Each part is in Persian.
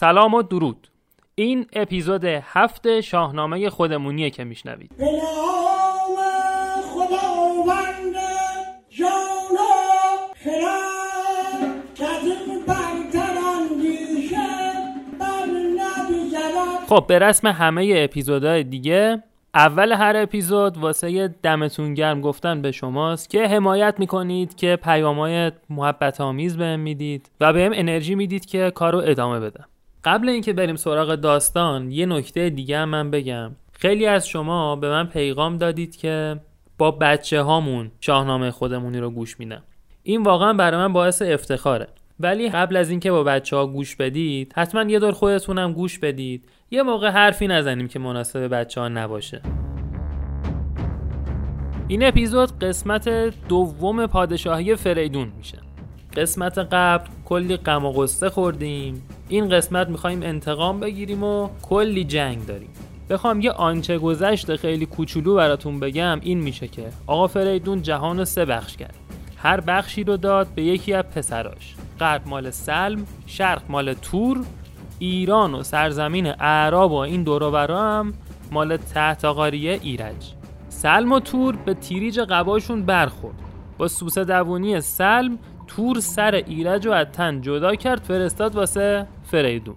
سلام و درود. این اپیزود هفت شاهنامه خودمونیه که میشنوید. خب به رسم همه اپیزودهای دیگه اول هر اپیزود واسه دمتون گرم گفتن به شماست که حمایت می‌کنید که پیامای محبت آمیز بهم می‌دید و بهم انرژی می‌دید که کارو ادامه بدم. قبل اینکه بریم سراغ داستان یه نکته دیگه هم من بگم. خیلی از شما به من پیغام دادید که با بچه هامون شاهنامه خودمونی رو گوش میدم. این واقعا برای من باعث افتخاره. ولی قبل از اینکه با بچه ها گوش بدید حتما یه دور خودتونم گوش بدید. یه موقع حرفی نزنیم که مناسب بچه ها نباشه. این اپیزود قسمت دوم پادشاهی فریدون میشه. قسمت قبل کلی غم و غصه خوردیم. این قسمت می‌خوایم انتقام بگیریم و کلی جنگ داریم. بخوام یه آنچه گذشته خیلی کوچولو براتون بگم این میشه که آقا فریدون جهان رو سه بخش کرد. هر بخشی رو داد به یکی از پسراش. غرب مال سلم شرق مال تور ایران و سرزمین اعراب و این دوروبرا هم مال تحتاقاریه ایرج. سلم و تور به تیریج قباشون برخورد. با سوسه دوونی سلم تور سر ایرج و از تن جدا کرد فرستاد واسه فریدون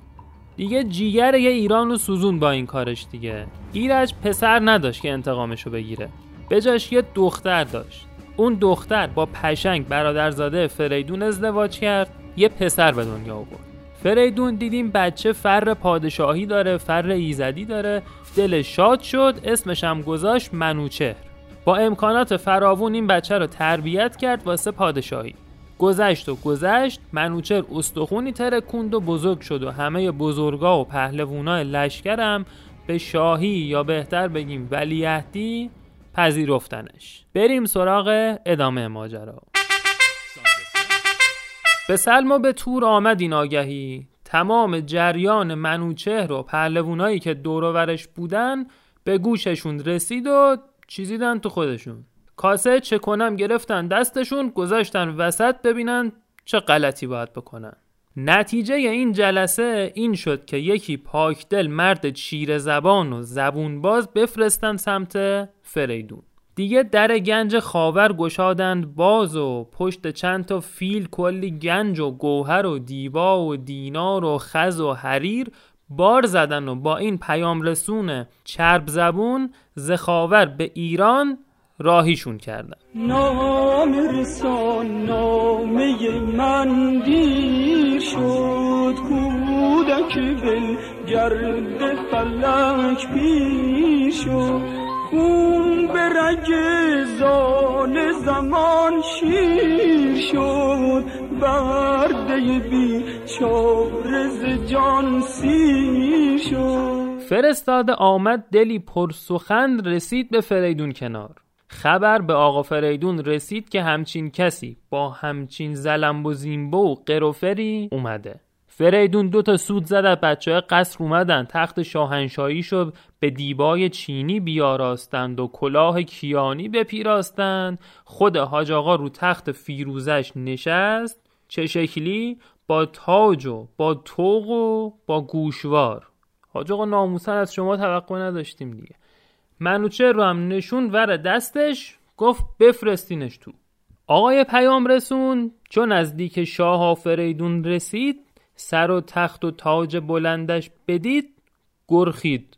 دیگه جیگر یه ایران رو سوزون با این کارش دیگه. ایرج پسر نداشت که انتقامشو بگیره. بجاش یه دختر داشت. اون دختر با پشنگ برادرزاده فریدون ازدواج کرد یه پسر به دنیا آورد. فریدون دیدیم بچه فر پادشاهی داره فر ایزدی داره. دل شاد شد اسمش هم گذاشت منوچهر. با امکانات فراوون این بچه رو تربیت کرد واسه پادشاهی. گذشت و گذشت منوچهر استخونی ترکوند و بزرگ شد و همه بزرگا و پهلوونای لشکرم به شاهی یا بهتر بگیم ولیعهدی پذیرفتنش. بریم سراغ ادامه ماجرا. به سلم و به تور آمد این آگهی تمام جریان منوچهر و پهلوونایی که دورورش بودن به گوششون رسید و چیزیدن تو خودشون. کاسه چه کنم گرفتن دستشون گذاشتن وسط ببینن چه غلطی باید بکنن. نتیجه این جلسه این شد که یکی پاکدل مرد چیر زبان و زبون باز بفرستن سمت فریدون. دیگه در گنج خاور گشادند باز و پشت چند تا فیل کلی گنج و گوهر و دیبا و دینار و خز و حریر بار زدن و با این پیام رسون چرب زبون زخاور به ایران راهیشون کردن. نام رسان نامه من دیر شد. کودک بل گرد فلک پیر شد. خون به رگ زال زمان شیر شد. برده بی چارز جان سیر شد. فرستاد آمد دلی پرسخند رسید به فریدون کنار. خبر به آقا فریدون رسید که همچین کسی با همچین زلمب و زیمبه و قروفری اومده. فریدون دو تا سود زد بچه قصر اومدن. تخت شاهنشاهی شد به دیبای چینی بیاراستند و کلاه کیانی بپیراستند. خود حاج آقا رو تخت فیروزش نشست. چه شکلی؟ با تاج و با توق و با گوشوار. حاج آقا ناموسن از شما توقع نداشتیم دیگه. منوچه رو هم نشون ور دستش گفت بفرستینش تو. آقای پیام رسون چون نزدیک شاه فریدون رسید سر و تخت و تاج بلندش بدید گرخید.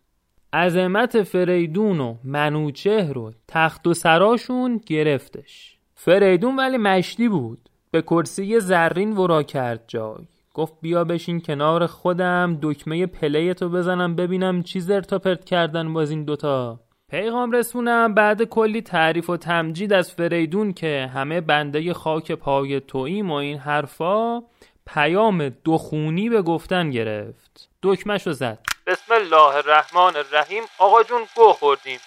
عظمت فریدون و منوچهر و تخت و سراشون گرفتش. فریدون ولی مشتی بود. به کرسی زرین ورا کرد جای. گفت بیا بشین کنار خودم دکمه پله تو بزنم ببینم چی زرتا پرت کردن باز این دوتا. پیغام رسونم. بعد کلی تعریف و تمجید از فریدون که همه بنده خاک پای توییم و این حرفا پیام دخونی به گفتن گرفت. دکمش رو زد. بسم الله الرحمن الرحیم. آقا جون گو خوردیم.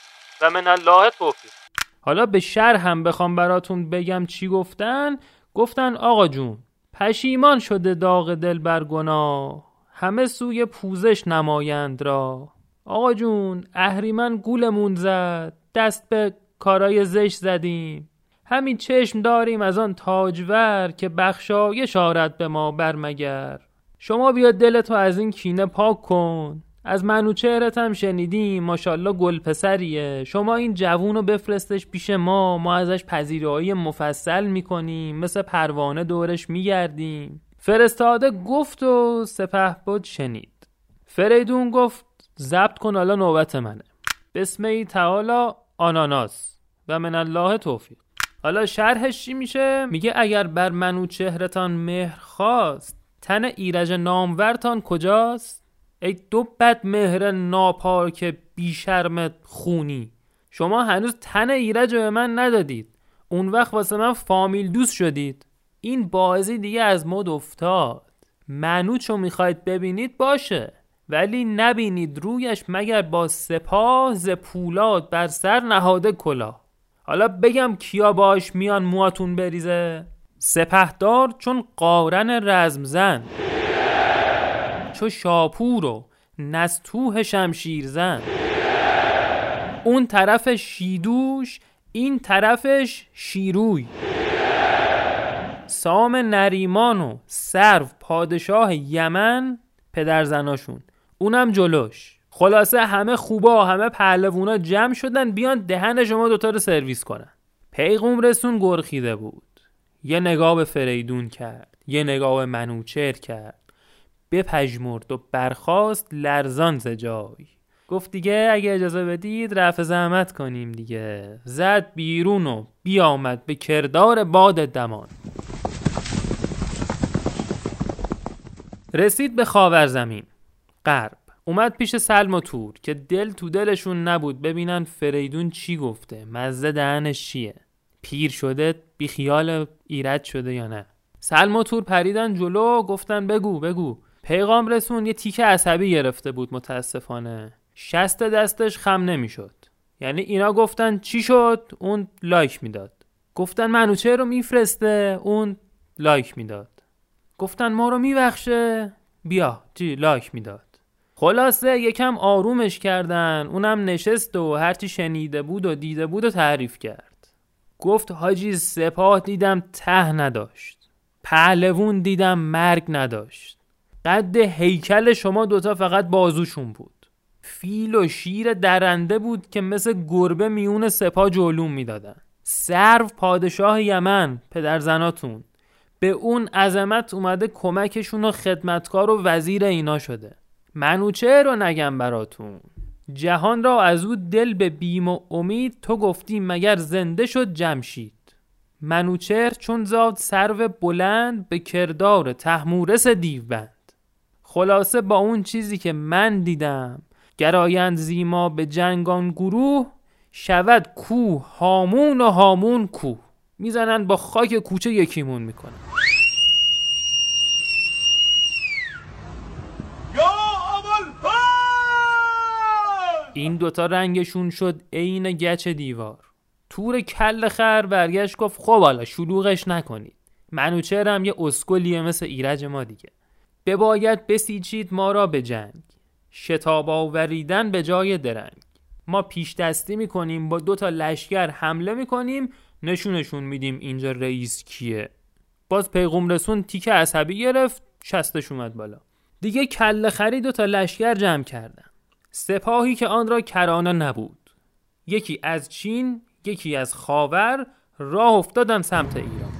و من الله توفیق. حالا به شر هم بخوام براتون بگم چی گفتن. گفتن آقا جون پشیمان شده داغ دل بر گناه. همه سوی پوزش نمایند را آقا جون اهریمن گولمون زد. دست به کارای زش زدیم. همین چشم داریم از آن تاجور که بخشایش آرد به ما برمگر. شما بیا دلتو از این کینه پاک کن. از منوچهرت هم شنیدیم ماشاءالله گل پسریه. شما این جوون رو بفرستش پیش ما. ما ازش پذیرایی مفصل می‌کنیم. مثل پروانه دورش میگردیم. فرستاده گفت و سپه بود شنید. فریدون گفت ضبط کن حالا نوبت منه. بسم ای تعالی آناناس و من الله توفیق. حالا شرحش چی میشه؟ میگه اگر بر منو چهرتان مهر خواست تن ایرج نامورتان کجاست؟ ای دو بد مهر ناپاک بیشرم خونی. شما هنوز تن ایرج به من ندادید. اون وقت واسه من فامیل دوست شدید. این بازی دیگه از مد افتاد. منو چو می‌خواید ببینید باشه. ولی نبینید رویش مگر با سپاه ز پولاد بر سر نهاده کلا حالا بگم کیا باش میان مواتون بریزه؟ سپهدار چون قارن رزمزن چو شاپور و نستوه شمشیرزن اون طرف شیدوش این طرفش شیروی. سام نریمان و سرو پادشاه یمن پدر زناشون اونم جلوش. خلاصه همه خوبا همه پهلوونا جمع شدن بیان دهن شما دوتا رو سرویس کنن. پیغوم رسون گرخیده بود. یه نگاه به فریدون کرد یه نگاه به منوچر کرد. بپژمرد و برخاست لرزان ز جای. گفت دیگه اگه اجازه بدید رفع زحمت کنیم دیگه. زد بیرون و بیامد به کردار باد دمان. رسید به خاور زمین غرب. اومد پیش سلم و تور که دل تو دلشون نبود ببینن فریدون چی گفته مزه دهنش چیه؟ پیر شده بی خیال ایرج شده یا نه؟ سلم و تور پریدن جلو گفتن بگو بگو. پیغام رسون یه تیکه عصبی گرفته بود متاسفانه. شست دستش خم نمی‌شد. یعنی اینا گفتن چی شد؟ اون لایک می‌داد. گفتن منوچهر رو میفرسته اون لایک می‌داد. گفتن ما رو میبخشه بیا جی لایک می‌داد. خلاصه یکم آرومش کردن. اونم نشست و هرچی شنیده بود و دیده بود و تعریف کرد. گفت حاجی سپاه دیدم ته نداشت. پهلوون دیدم مرگ نداشت. قد هیکل شما دوتا فقط بازوشون بود. فیل و شیر درنده بود که مثل گربه میون سپاه جلوم می‌دادن. سرو پادشاه یمن پدر زناتون. به اون عظمت اومده کمکشون و خدمتکار و وزیر اینا شده. منوچه رو نگم براتون؟ جهان را از او دل به بیم و امید تو گفتی مگر زنده شد جمشید. منوچهر چون زاد سرو بلند به کردار تحمورس دیوبند. خلاصه با اون چیزی که من دیدم گرایند زیما به جنگان گروه شود کوه هامون و هامون کوه. می‌زنن با خاک کوچه یکیمون می‌کنن. این دوتا رنگشون شد عین گچ دیوار. تور کل خر برگشت گفت خب حالا شلوغش نکنید. منوچهرم یه اسکلیه مثل ایرج ما دیگه. بباید بسیچید ما را به جنگ. شتاب آوریدن به جای درنگ. ما پیش دستی می‌کنیم با دو تا لشکر حمله می‌کنیم نشونشون میدیم اینجا رئیس کیه. باز پیغم رسون تیک عصبی گرفت شستش اومد بالا. دیگه کله خرید و تا لشکر جمع کردن. سپاهی که آن را کرانه نبود. یکی از چین یکی از خاور راه افتادن سمت ایران.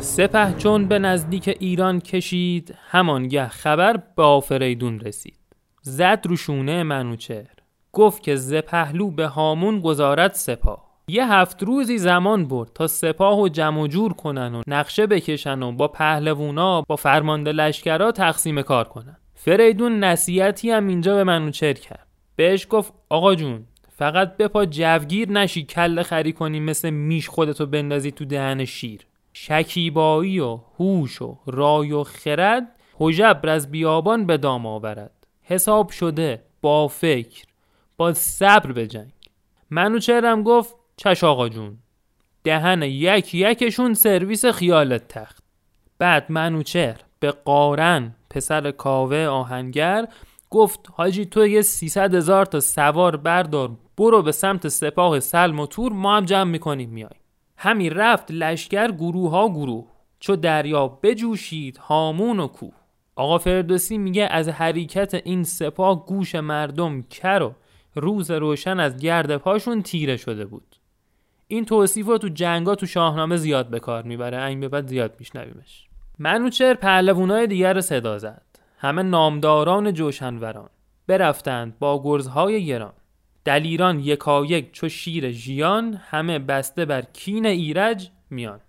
سپه چون به نزدیک ایران کشید همانگه خبر به آفریدون رسید. زد رو شونه منوچهر. گفت که ز پهلو به هامون گذارد سپاه. یه هفت روزی زمان برد تا سپاه و جمع جور کنن و نقشه بکشن و با پهلوونا با فرمانده لشکرا تقسیم کار کنن. فریدون نصیحتی هم اینجا به منوچهر کرد. بهش گفت آقا جون فقط بپا جوگیر نشی کله خری کنی مثل میش خودتو بندازی تو دهن شیر. شکیبایی و هوش و رای و خرد حجبر از بیابان به دام آورد. حساب شده با فکر با صبر به جنگ. منوچهرم گفت چش آقا جون. دهن یک یکشون سرویس خیالت تخت. بعد منوچهر به قارن پسر کاوه آهنگر گفت حاجی تو یه 300 هزار تا سوار بردار برو به سمت سپاه سلم و تور ما هم جمع می‌کنیم میای. همین رفت لشکر گروه ها گروه. چو دریا بجوشید هامون و کوه. آقا فردوسی میگه از حرکت این سپاه گوش مردم کر و روز روشن از گرد پاشون تیره شده بود. این توصیف رو تو جنگا تو شاهنامه زیاد به کار می‌بره. این به بعد زیاد میشنویمش. منوچر پهلوانای دیگر رو صدا زد. همه نامداران جوشنوران. برفتند با گرزهای گران. دلیران یکایک چو شیر ژیان همه بسته بر کین ایرج میان.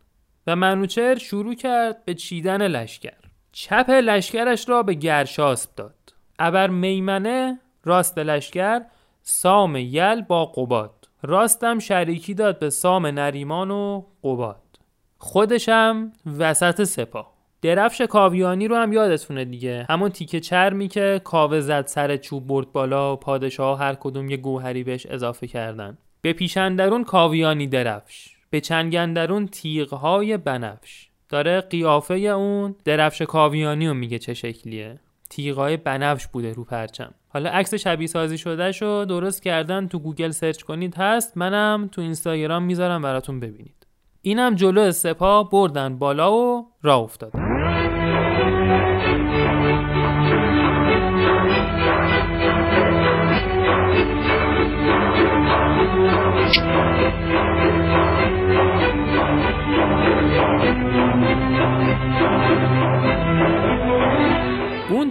و منوچر شروع کرد به چیدن لشکر. چپ لشکرش را به گرشاسب داد. ابر میمنه راست لشکر سام یل با قباد. راستم شریکی داد به سام نریمان و قباد. خودشم وسط سپاه. درفش کاویانی رو هم یادتونه دیگه. همون تیکه چرمی که کاوه زد سر چوب برد بالا و پادشاه هر کدوم یه گوهری بهش اضافه کردن. به پیشندرون کاویانی درفش. به چنگندرون تیغهای بنفش. داره قیافه اون درفش کاویانی رو میگه چه شکلیه. تیغای بنفش بوده رو پرچم. حالا عکس شبیه سازی شده شو درست کردن تو گوگل سرچ کنید هست. منم تو اینستاگرام می‌ذارم براتون ببینید. اینم جلو سپاه بردن بالا و راه افتادن.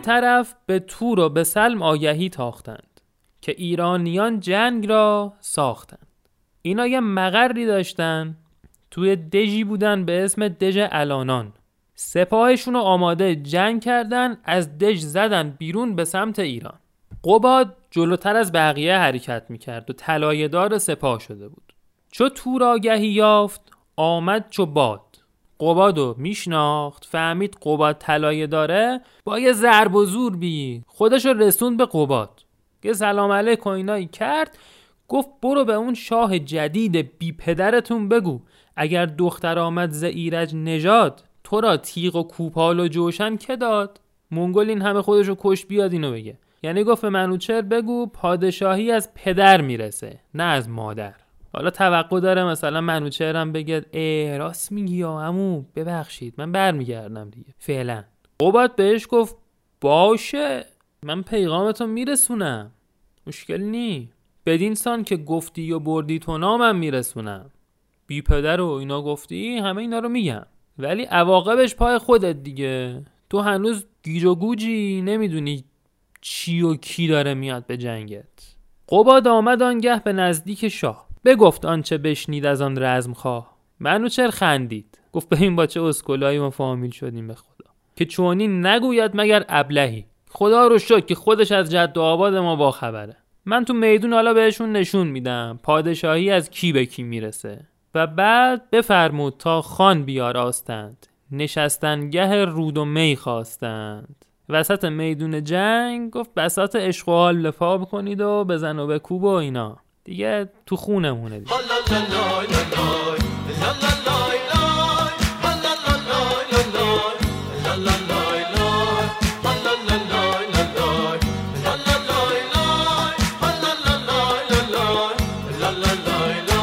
طرف به تور و به سلم آگهی تاختند که ایرانیان جنگ را ساختند. اینا یه مقری داشتن توی دژی بودن به اسم دژ الانان. سپاهشون رو آماده جنگ کردن از دژ زدن بیرون به سمت ایران. قباد جلوتر از بقیه حرکت می‌کرد و طلایه‌دار سپاه شده بود. چو تور آگهی یافت آمد چو باد. قبادو میشناخت فهمید قباد طلایه داره با یه ضرب و زور بی خودشو رسوند به قباد. یه سلام علیک و اینایی کرد گفت برو به اون شاه جدید بی پدرتون بگو. اگر دختر آمد ز ایرج نژاد تو را تیغ و کوپال و جوشن که داد؟ منگل این همه خودشو کش بیاد اینو بگه. یعنی گفت به منوچر بگو پادشاهی از پدر می‌رسه نه از مادر. حالا توقع داره مثلا منوچهرم بگه ای راست میگی یا امو ببخشید من برمیگردم دیگه. فعلا. قباد بهش گفت باشه من پیغامتو میرسونم. مشکل نی. بدین سان که گفتی و بردی تو نامم میرسونم. بی پدر و اینا گفتی همه اینا رو میگم. ولی عواقبش پای خودت دیگه. تو هنوز گیج و گوجی نمی‌دونی چی و کی داره میاد به جنگت. قباد آمد آنگه به نزدیک شاه. بگفت آنچه بشنید از آن رزم خواه. منوچر خندید؟ گفت به این با چه اسکولایی ما فامیل شدیم به خدا. که چونی نگوید مگر ابلهی. خدا رو شکر که خودش از جد و آباد ما با خبره من تو میدون حالا بهشون نشون میدم. پادشاهی از کی به کی می‌رسه. و بعد بفرمود تا خان بیاراستند. نشستنگه رود و می خواستند. وسط میدون جنگ گفت بسات حال لفا بکنید و بزن و بکوب و اینا. دیگه تو خونمونه دیگه.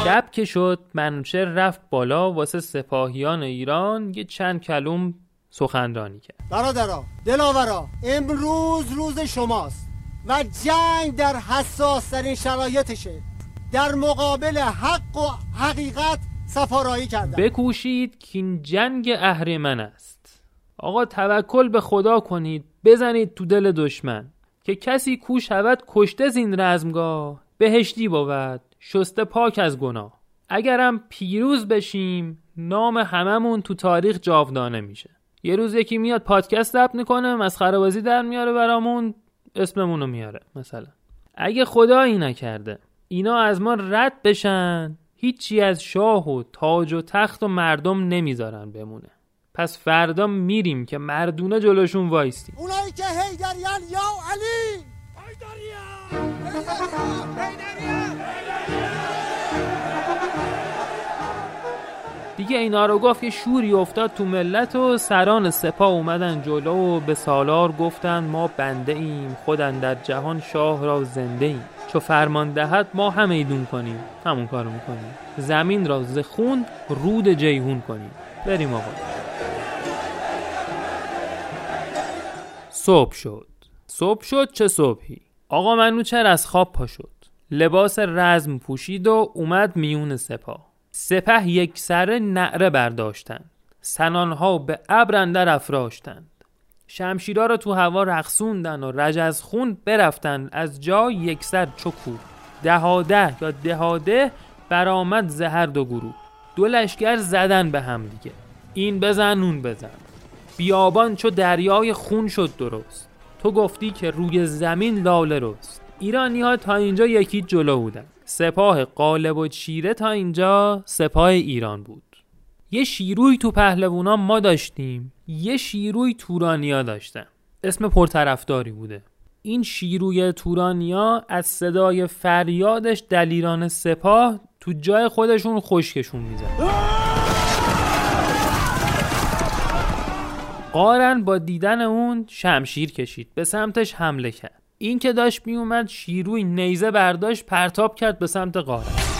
شب که شد منوچهر رفت بالا واسه سپاهیان ایران یه چند کلوم سخنرانی کرد. برادرا دلاورا امروز روز شماست و جنگ در حساس ترین شرایطشه. در مقابل حق و حقیقت سفارایی کردن بکوشید که این جنگ اهریمن است. آقا توکل به خدا کنید بزنید تو دل دشمن. که کسی کو شود کشته زین رزمگاه بهشتی بود شسته پاک از گناه. اگرم پیروز بشیم نام هممون تو تاریخ جاودانه میشه. یه روز یکی میاد پادکست ضبط می‌کنه مسخره بازی در میاره برامون اسممونو میاره مثلا. اگه خدایی نکرده اینا از ما رد بشن. هیچی از شاه و تاج و تخت و مردم نمی‌ذارن بمونه. پس فردا میریم که مردونه جلوشون وایستیم. اونایی که هیدریان یا علی! دیگه اینا رو گفت یه شوری افتاد تو ملت و سران سپاه اومدن جلو و به سالار گفتن ما بنده ایم خودن در جهان شاه را زنده ایم. چو فرمان دهد ما هم ایدون کنیم. همون کارو می‌کنیم. زمین را ز خون رود جیهون کنیم. بریم آقا. صبح شد. صبح شد چه صبحی؟ آقا منوچر از خواب پا شد. لباس رزم پوشید و اومد میون سپاه. سپه یک سره نعره برداشتند. سنانها به ابر اندر افراشتند. شمشیرا را تو هوا رقصوندن و رج از خون برفتن از جای یک سر چکو. دهاده یا دهاده برآمد زهر دو گروه. دو لشگر زدن به هم دیگه. این بزن اون بزن. بیابان چو دریای خون شد درست. تو گفتی که روی زمین لاله رست. ایرانی ها تا اینجا یکی جلو بودن. سپاه قالب و چیره تا اینجا سپاه ایران بود. یه شیروی تو پهلوونا ما داشتیم یه شیروی تورانیا داشتن. اسم پرطرفداری بوده. این شیروی تورانیا از صدای فریادش دلیران سپاه تو جای خودشون خشکشون می‌زد. قارن با دیدن اون شمشیر کشید به سمتش حمله کرد. این که داشت میومد شیروی نیزه برداشت پرتاب کرد به سمت قارن.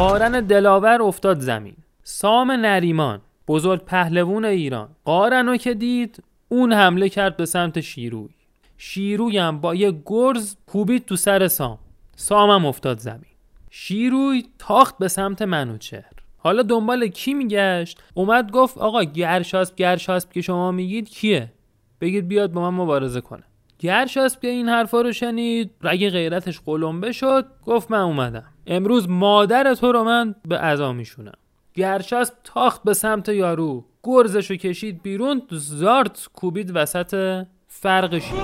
قارن دلاور افتاد زمین. سام نریمان بزرگ پهلوون ایران قارن که دید اون حمله کرد به سمت شیروی. شیروی هم با یه گرز کوبید تو سر سام. سامم افتاد زمین. شیروی تاخت به سمت منوچهر حالا دنبال کی میگشت؟ اومد گفت آقا گرشاسب گرشاسب که شما میگید کیه؟ بگید بیاد با من مبارزه کنه. گرشاسب که این حرفا رو شنید. رگ غیرتش قلمبه شد گفت من اومدم. امروز مادر تو رو من به عزا میشونم. گرشاسب تاخت به سمت یارو. گرزشو کشید بیرون زارت کوبید وسط فرق شیروی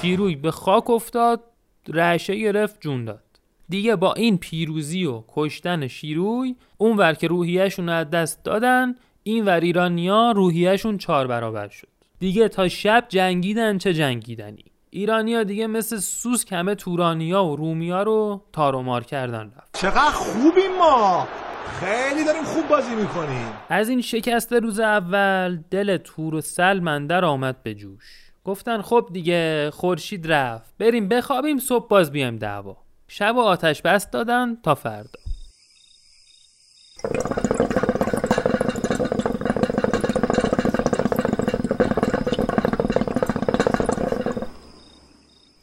شیروی به خاک افتاد رعشه گرفت جون داد. دیگه با این پیروزی و کشتن شیروی اونور که روحیهشون از دست دادن این ور ایرانیا روحیهشون چهار برابر شد. دیگه تا شب جنگیدن چه جنگیدنی؟ ایرانیا دیگه مثل سوس کمه تورانیا و رومیا رو تارومار کردن رفت. چقدر خوبیم ما! خیلی داریم خوب بازی می‌کنیم. از این شکست روز اول دل تور و سلمندر آمد به جوش. گفتن خب دیگه خورشید رفت. بریم بخوابیم صبح باز بیایم دعوا. شب و آتش بست دادن تا فردا.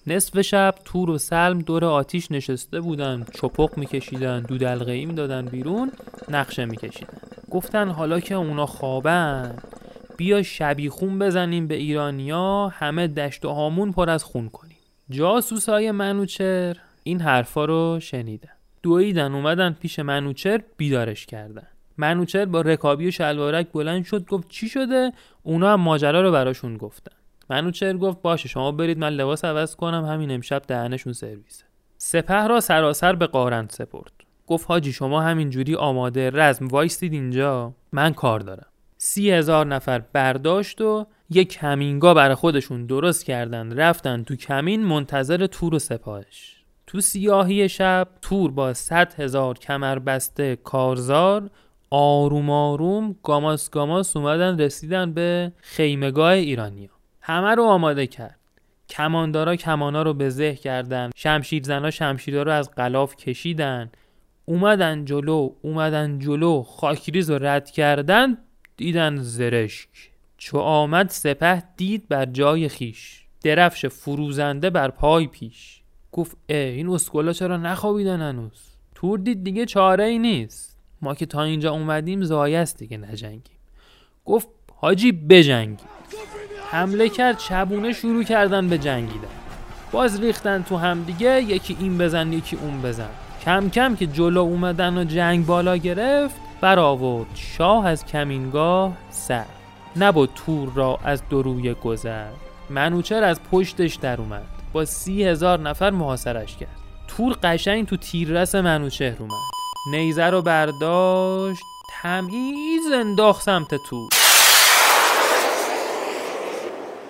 نصف شب تور و سلم دور آتیش نشسته بودن. چپق میکشیدن دودلغه ای می‌دادن بیرون نقشه میکشیدن. گفتن حالا که اونا خوابن. بیا شبیخون بزنیم به ایرانیا همه دشت و هامون پر از خون کنیم. جاسوسای منوچر این حرفا رو شنیدن. دویدن اومدن پیش منوچر بیدارش کردن. منوچر با رکابی و شلوارک بلند شد گفت چی شده؟ اونا هم ماجرا رو براشون گفتن. منوچر گفت؟ باشه شما برید من لباس عوض کنم همین امشب دهنشون سرویسه. سپه را سراسر به قارن سپرد. گفت حاجی شما همین جوری آماده رزم وایستید اینجا؟ من کار دارم. سی هزار نفر برداشت و یک کمینگا برای خودشون درست کردن. رفتن تو کمین منتظر تور و سپاهش. تو سیاهی شب تور با صد هزار کمر بسته کارزار آروم آروم گاماس گاماس اومدن رسیدن به خیمگاه ایرانیا. همه رو آماده کرد. کماندارا کمانا رو به زه کردن شمشیر زنا شمشیرها رو از غلاف کشیدن. اومدن جلو اومدن جلو. خاکریز رو رد کردن دیدن زرشک. چو آمد سپه دید بر جای خیش. درفش فروزنده بر پای پیش. گفت اه این اسکولا چرا نخوابیدن هنوز؟ تور دید دیگه چاره ای نیست. ما که تا اینجا اومدیم زایست دیگه نجنگیم. گفت حاجی بجنگیم. حمله کرد چبونه شروع کردن به جنگیدن. باز ریختن تو هم دیگه یکی این بزن یکی اون بزن. کم کم که جلو اومدن و جنگ بالا گرفت برآورد شاه از کمینگاه سر. نبود تور را از دروی گذر. منوچر از پشتش در اومد. با سی هزار نفر محاصرش کرد. تور قشنگ تو تیررس منوچهر اومد. نیزه رو برداشت تمیز انداخت سمت تور.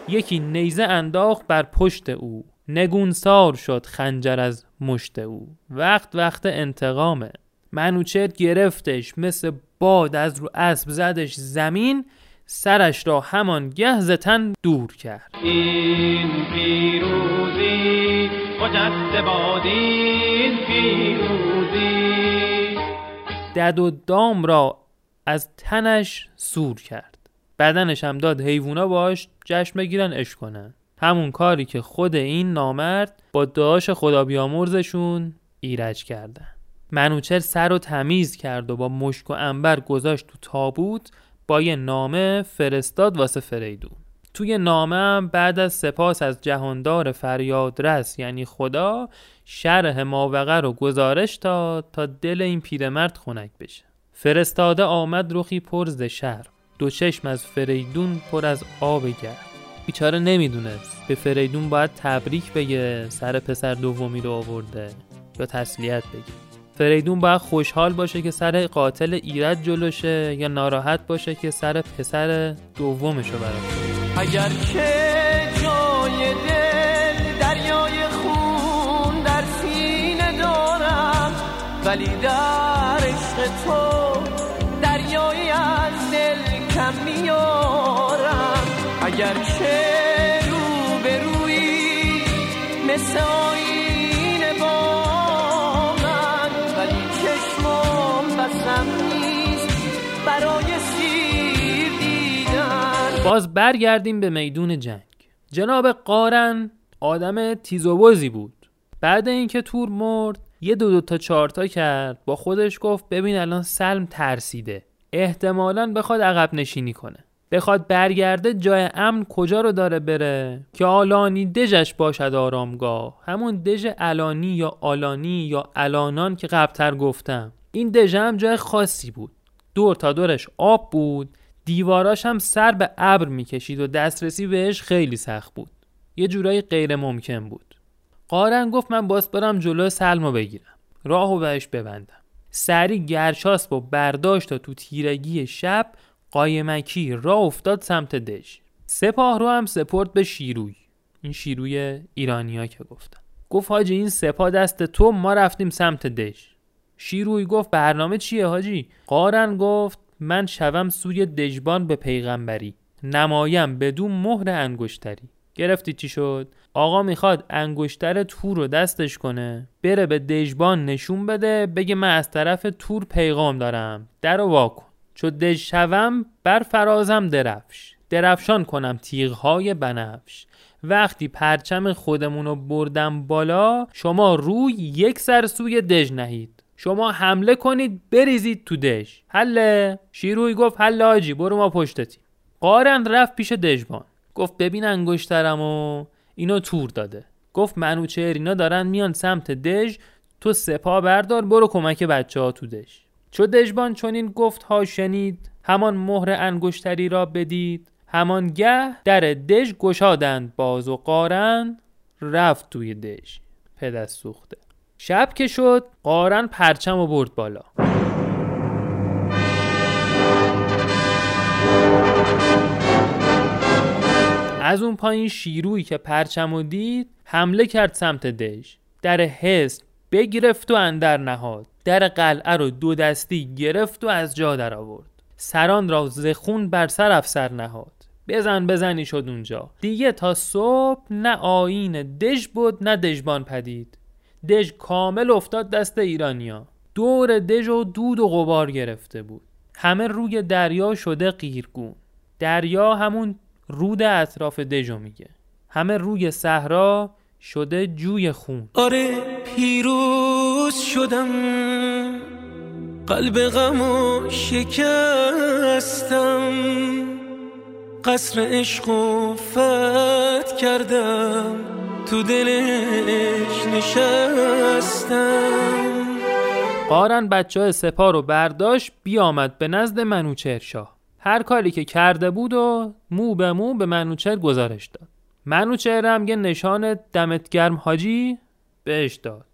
یکی نیزه انداخت بر پشت او. نگونسار شد خنجر از مشت او. وقت وقت انتقامه. منوچهر گرفتش مثل باد از رو اسب زدش زمین سرش را همان گه زتن دور کرد. این پیروزی خجست بادین پیروزی. دد و دام را از تنش سور کرد. بدنش هم داد حیوونا باش جشن بگیرن اش کنن. همون کاری که خود این نامرد با داش خدا بیامرزشون ایرج کردن. منوچر سر رو تمیز کرد و با مشک و انبر گذاشت تو تابوت با یه نامه فرستاد واسه فریدون. توی نامه هم بعد از سپاس از جهاندار فریادرس یعنی خدا شرح ماوقع رو گزارش داد تا دل این پیرمرد خنک بشه. فرستاده آمد رخی پرز شهر دو چشم از فریدون پر از آب گرد بیچاره نمی‌دونست به فریدون باید تبریک بگه سر پسر دومی رو آورده یا تسلیت بگه. فریدون باید خوشحال باشه که سر قاتل ایرج جلوشه یا ناراحت باشه که سر پسر دومش رو برات اگر که جای دل دریای خون در سینه دارم ولی در که رو به روی مثل آینه با من ولی چشمم بسم نیست. برای سیر دیدن. باز برگردیم به میدون جنگ. جناب قارن آدم تیزوبازی بود. بعد اینکه تور مرد یه دو دو تا چارتا کرد با خودش گفت ببین الان سلم ترسیده. احتمالا بخواد عقب نشینی کنه. بخواد برگرده جای امن کجا رو داره بره؟ که آلانی دژش باشد آرامگاه. همون دژ الانی یا آلانی یا الانان که قبلتر گفتم. این دژ هم جای خاصی بود. دور تا دورش آب بود. دیواراش هم سر به ابر می‌کشید و دسترسی بهش خیلی سخت بود. یه جورایی غیر ممکن بود. قارن گفت من باز برم جلو سلمو بگیرم. راهو بهش ببندم. سری گرچاسب و برداشت و تو تیرگی شب قایمکی راه افتاد سمت دژ. سپاه رو هم سپرد به شیروی. این شیروی ایرانیا که گفتم. گفت حاجی این سپاه دست تو ما رفتیم سمت دژ. شیروی گفت برنامه چیه حاجی؟ قارن گفت من شوم سوی دژبان به پیغمبری. نمایم بدون مهر انگشتری. گرفتی چی شد؟ آقا می‌خواد انگشتر تور رو دستش کنه. بره به دژبان نشون بده بگه من از طرف تور پیغام دارم. در رو واکن چو دژ شوم بر فرازم درفش درفشان کنم تیغهای بنفش. وقتی پرچم خودمونو بردم بالا شما روی یک سر سوی دژ نهید. شما حمله کنید بریزید تو دژ. حله؟ شیروی گفت حله آجی برو ما پشتتی قارن رفت پیش دژبان. گفت ببین انگشترم و اینو تور داده. گفت منوچهر اینا دارن میان سمت دژ تو سپا بردار برو کمک بچه ها تو دژ. چو دژبان چنین گفت ها شنید همان مهر انگشتری را بدید. همان گه در دژ گشادند باز و قارن رفت توی دژ پدست سوخته. شب که شد قارن پرچم و برد بالا. از اون پایین شیرویی که پرچم و دید حمله کرد سمت دژ. در حصن بگرفت و اندر نهاد. در قلعه رو دو دستی گرفت و از جا در آورد. سران را زخون بر سر افسر نهاد. بزن بزنی شد اونجا. دیگه تا صبح نه آین دژ بود نه دژبان پدید. دژ کامل افتاد دست ایرانیا. دور دژ و دود و غبار گرفته بود. همه روی دریا شده قیرگون. دریا همون رود اطراف دژو میگه. همه روی صحرا شده جوی خون. آره پیروز شدم. قلب غمو شکستم. قصر عشق و فت کردم. تو دلش نشستم. قارن بچه های سپاه رو برداشت بیامد به نزد منوچهر شاه. هر کاری که کرده بود و مو به مو به منوچهر گزارش داد. منوچهر هم یه نشان دمت گرم حاجی؟ بهش داد.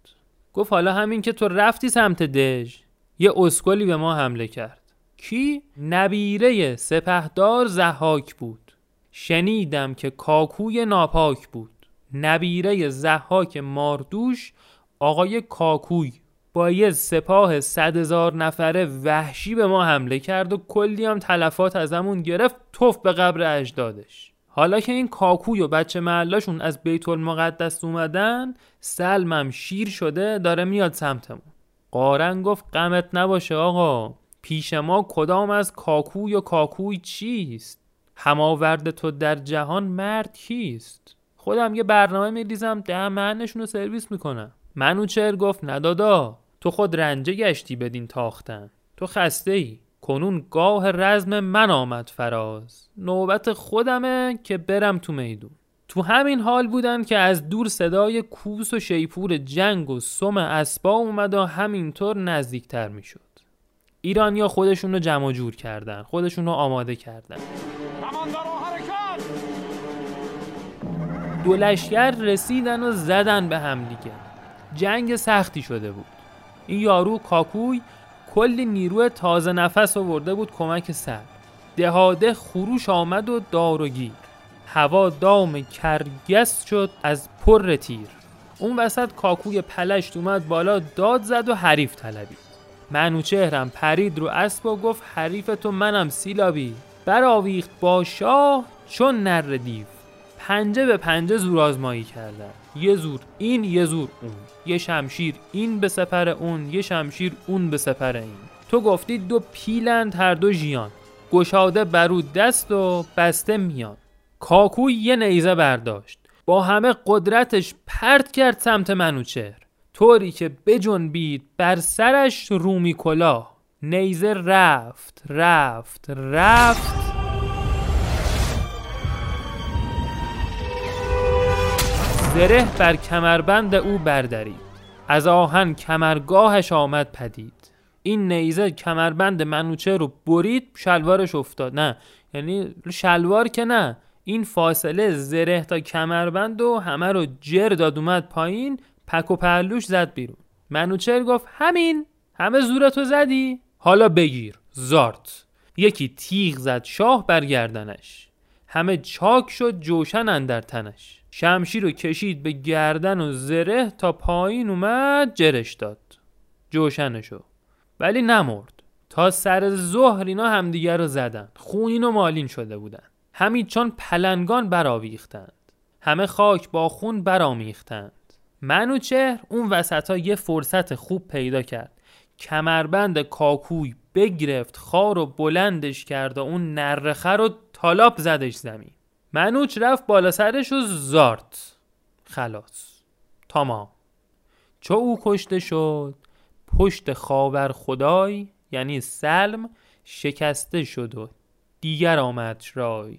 گفت حالا همین که تو رفتی سمت دژ یه اسکلی به ما حمله کرد. کی؟ نبیره سپهدار زحاک بود. شنیدم که کاکوی ناپاک بود. نبیره زحاک ماردوش آقای کاکوی با یه سپاه صد هزار نفره وحشی به ما حمله کرد و کلی هم تلفات ازمون گرفت توف به قبر اجدادش. حالا که این کاکوی و بچه محلاشون از بیت المقدس اومدن سلمم شیر شده داره میاد سمتمون. قارن گفت غمت نباشه آقا. پیش ما کدام از کاکوی و کاکوی چیست؟ هماورد تو در جهان مرد کیست؟ خودم یه برنامه میریزم ده معنشون رو سرویس می‌کنم. منوچر گفت ندادا تو خود رنجه گشتی بدین تاختن. تو خسته ای کنون گاه رزم من آمد فراز. نوبت خودمه که برم تو میدون. تو همین حال بودن که از دور صدای کوس و شیپور جنگ و سم اسبا اومد و همینطور نزدیکتر می‌شد. ایرانیا خودشون رو جمع جور کردن خودشون رو آماده کردن. دو لشکر رسیدن و زدن به هم دیگه. جنگ سختی شده بود. این یارو کاکوی کلی نیرو تازه نفس آورده بود کمک سر. دهاده خروش آمد و دار و گیر. هوا دام کرگس شد از پر تیر. اون وسط کاکوی پلشت اومد بالا داد زد و حریف طلبید. منوچهرم پرید رو اسب و گفت حریف تو منم سیلابی. برآویخت با شاه چون نر دیو. پنجه به پنجه زور آزمایی کردن. یه زور این یه زور اون. یه شمشیر این به سپر اون یه شمشیر اون به سپر این. تو گفتی دو پیلند هر دو ژیان. گشاده برو دست و بسته میان. کاکوی یه نیزه برداشت. با همه قدرتش پرت کرد سمت منوچهر. طوری که بجنبید بر سرش رومی کلاه. نیزه رفت رفت رفت. زره بر کمربند او بردارید از آهن کمرگاهش آمد پدید. این نیزه کمربند منوچه رو برید شلوارش افتاد. نه یعنی شلوار که نه. این فاصله زره تا کمربند و همه رو جر داد اومد پایین پک و پهلوش زد بیرون. منوچر گفت همین همه زورتو زدی؟ حالا بگیر زارت. یکی تیغ زد شاه برگردنش همه چاک شد جوشن اندر تنش. شمشیر رو کشید به گردن و زره تا پایین اومد جرش داد. جوشنشو ولی نمرد. تا سر ظهر اینا همدیگر رو زدن. خونین و مالین شده بودن. همین چون پلنگان برآویختند. همه خاک با خون برامیختند منوچهر اون وسط یه فرصت خوب پیدا کرد. کمربند کاکوی بگرفت خار و بلندش کرد و اون نرخه رو تالاب زدش زمین. منوچ رفت بالا سرش و زارت. خلاص. تمام. چو او کشته شد پشت خاور خدای یعنی سلم شکسته شد و دیگر آمد رای.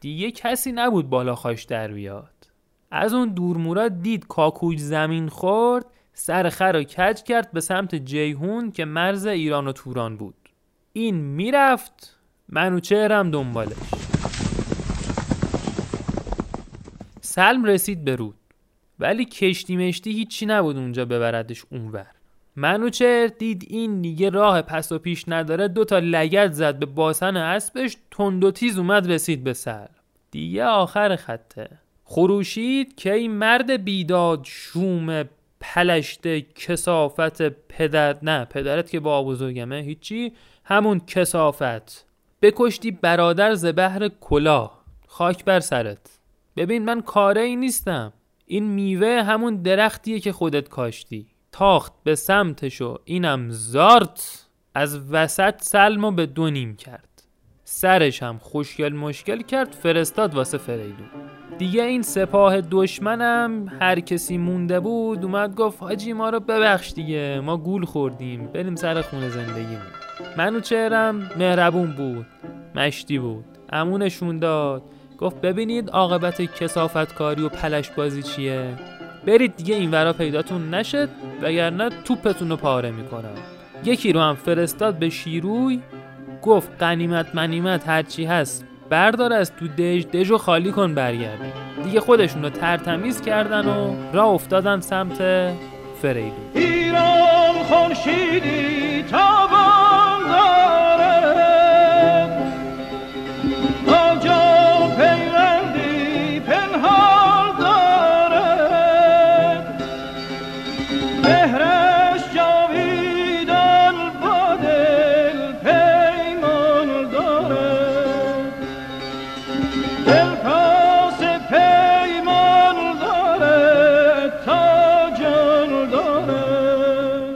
دیگه کسی نبود بالا خاش در بیاد. از اون دورمورا دید کاکوی زمین خورد سر خر و کج کرد به سمت جیهون که مرز ایران و توران بود. این می‌رفت منوچهرم دنبالش. سلم رسید به رود. ولی کشتی مشتی هیچی نبود اونجا ببردش اونور. منوچهر دید این دیگه راه پس و پیش نداره دو تا لگت زد به باسن اسبش تند و تیز اومد رسید به سلم. دیگه آخر خطه. خروشید که این مرد بیداد شوم پلشته کسافت پدر نه پدرت که با بزرگمه هیچی همون کسافت. بکشتی برادر زبهر کلاه. خاک بر سرت. ببین من کاره ای نیستم. این میوه همون درختیه که خودت کاشتی. تاخت به سمتشو اینم زارت. از وسط سلمو به دو نیم کرد. سرش هم خوشگل مشکل کرد فرستاد واسه فریدون. دیگه این سپاه دشمنم هر کسی مونده بود اومد گفت حاجی ما رو ببخش دیگه ما گول خوردیم بریم سر خونه زندگیمون. منو چهرم مهربون بود مشتی بود امونشون داد. گفت ببینید عاقبت کسافت کاری و پلش بازی چیه؟ برید دیگه این ورا پیداتون نشد وگرنه توپتون رو پاره می‌کنم. یکی رو هم فرستاد به شیروی گفت قنیمت منیمت هرچی هست بردار از تو دژ دژ و خالی کن برگردی. دیگه خودشون رو ترتمیز کردن و راه افتادن سمت فریدون. ایران خورشیدی تابان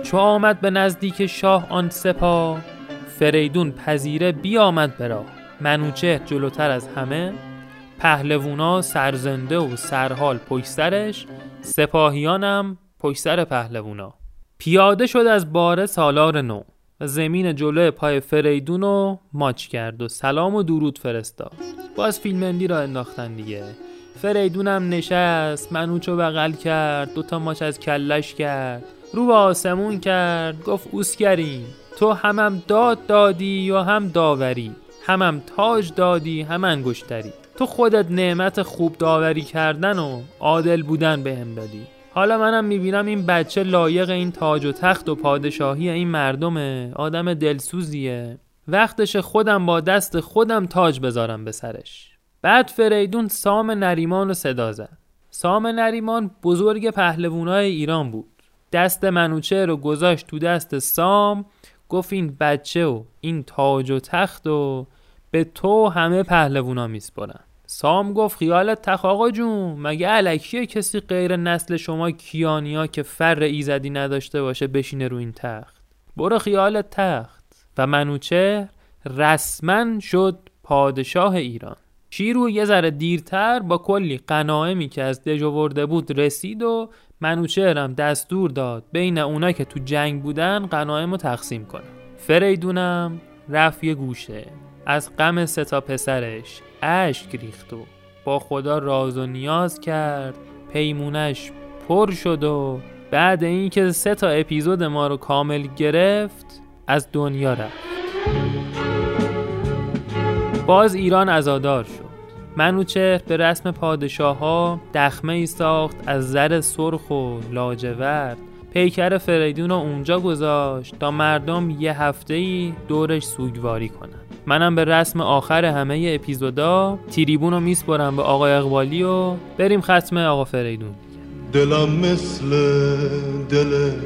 چو آمد به نزدیک شاه آن سپاه فریدون پذیره بیامد به راه. منوچهر جلوتر از همه پهلوونا سرزنده و سرحال پشت سپاهیانم پشت سر پهلوونا. پیاده شد از باره سالار نو. و زمین جلو پای فریدون رو ماچ کرد و سلام و درود فرستاد. باز فیلمندی را انداختن دیگه. فریدونم نشست منوچو بغل کرد دوتا ماچ از کلش کرد. رو به آسمون کرد گفت اوسگرین تو همم داد دادی یا هم داوری؟ همم تاج دادی هم انگشتری. تو خودت نعمت خوب داوری کردن و عادل بودن به هم دادی. حالا منم می‌بینم این بچه لایق این تاج و تخت و پادشاهی این مردمه آدم دلسوزیه. وقتش خودم با دست خودم تاج بذارم به سرش. بعد فریدون سام نریمان رو صدا زد. سام نریمان بزرگ پهلوانای ایران بود. دست منوچه رو گذاشت تو دست سام گفت این بچه و این تاج و تخت و به تو همه پهلوونا میسپرن سام گفت خیالت تخ آقا جون مگه علکیه کسی غیر نسل شما کیانیا که فر ایزدی نداشته باشه بشینه رو این تخت؟ برو خیالت تخت. و منوچه رسما شد پادشاه ایران. شیرو یه ذره دیرتر با کلی قناعمی که از دژ بود رسید و منوچهرم دستور داد بین اونا که تو جنگ بودن قنایم رو تقسیم کنه فریدونم رفت یه گوشه. از غم ستا پسرش اشک ریخت و با خدا راز و نیاز کرد. پیمونش پر شد و بعد اینکه سه تا اپیزود ما رو کامل گرفت از دنیا رفت. باز ایران ازادار شد. منوچهر به رسم پادشاه ها دخمه ای ساخت از زر سرخ و لاجورد. پیکر فریدون رو اونجا گذاشت تا مردم یه هفته ای دورش سوگواری کنن. منم به رسم آخر همه اپیزودا تیریبون رو میسپرم به آقای اقبالی و بریم ختم آقا فریدون. دلم مثل دلت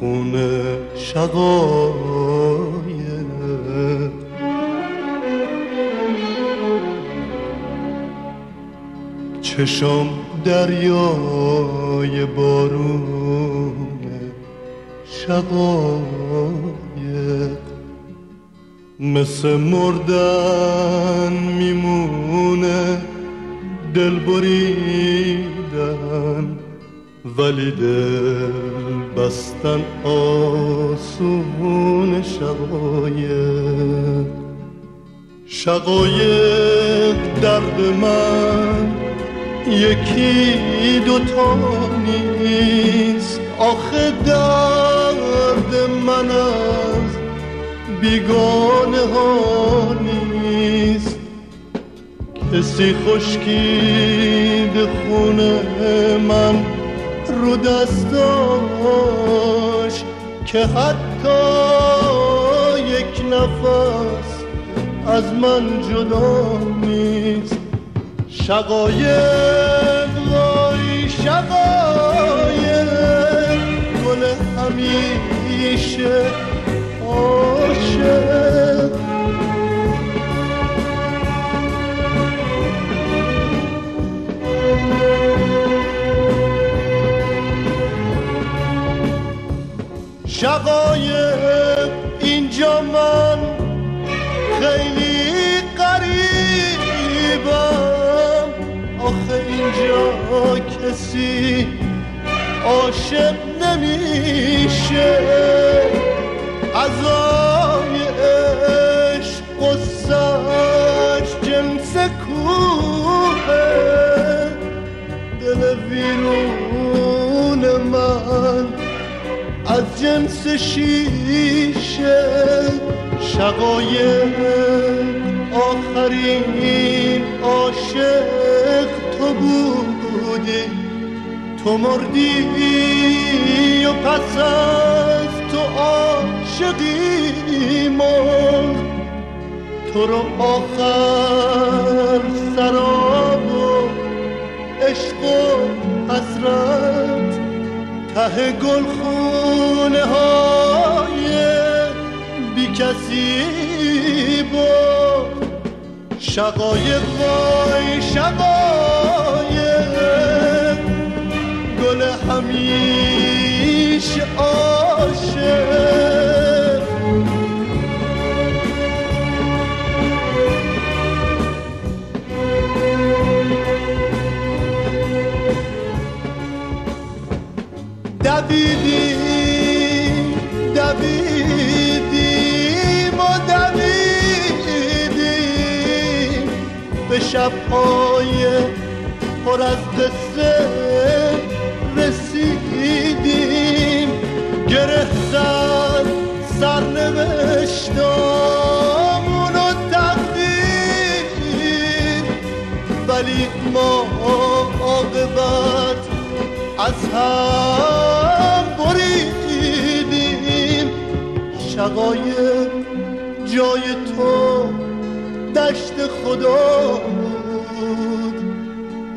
خونه شقایه چشم دریای بارون شقایق مثل مردن میمونه دل بریدن ولی دل بستن آسون شقایق. شقایق درد من یکی دوتا نیست. آخه درد من از بیگانه ها نیست. کسی خشکید خونه من رو دستاش که حتی یک نفس از من جدا نیست. شقایق وای شقایق گل همیشه عاشق. شقایق اینجا من اینجا کسی عاشق نمیشه. ازای عشق قصهش جنس کوه دل ویرون من از جنس شیشه. شقایق آخرین عاشق بودی. تو مردی و پس از تو عاشقی مرد تو رو آخر سراب و عشق و حسرت. ته گل خونه های بی کسی بود شقایق وای شقایق گل همیشه همیشه عاشق. دویدیم دویدیم و دویدیم. به شبهای پر از قصه ما عاقبت از هم بریدیم. شقایق جای تو دشت خدا بود.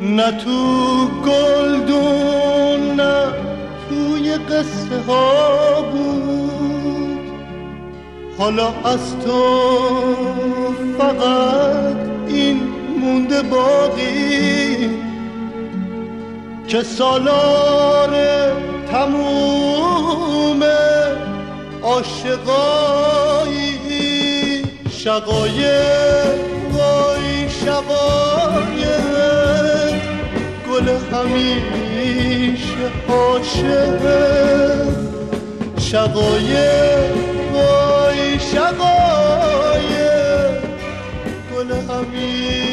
نه تو گلدون نه توی قصه ها بود. حالا از تو فقط این مونده باقی که سالار تموم عاشقایی شقایق وای شقایق گل همیشه عاشقه شقایق وای شقایق گل همیشه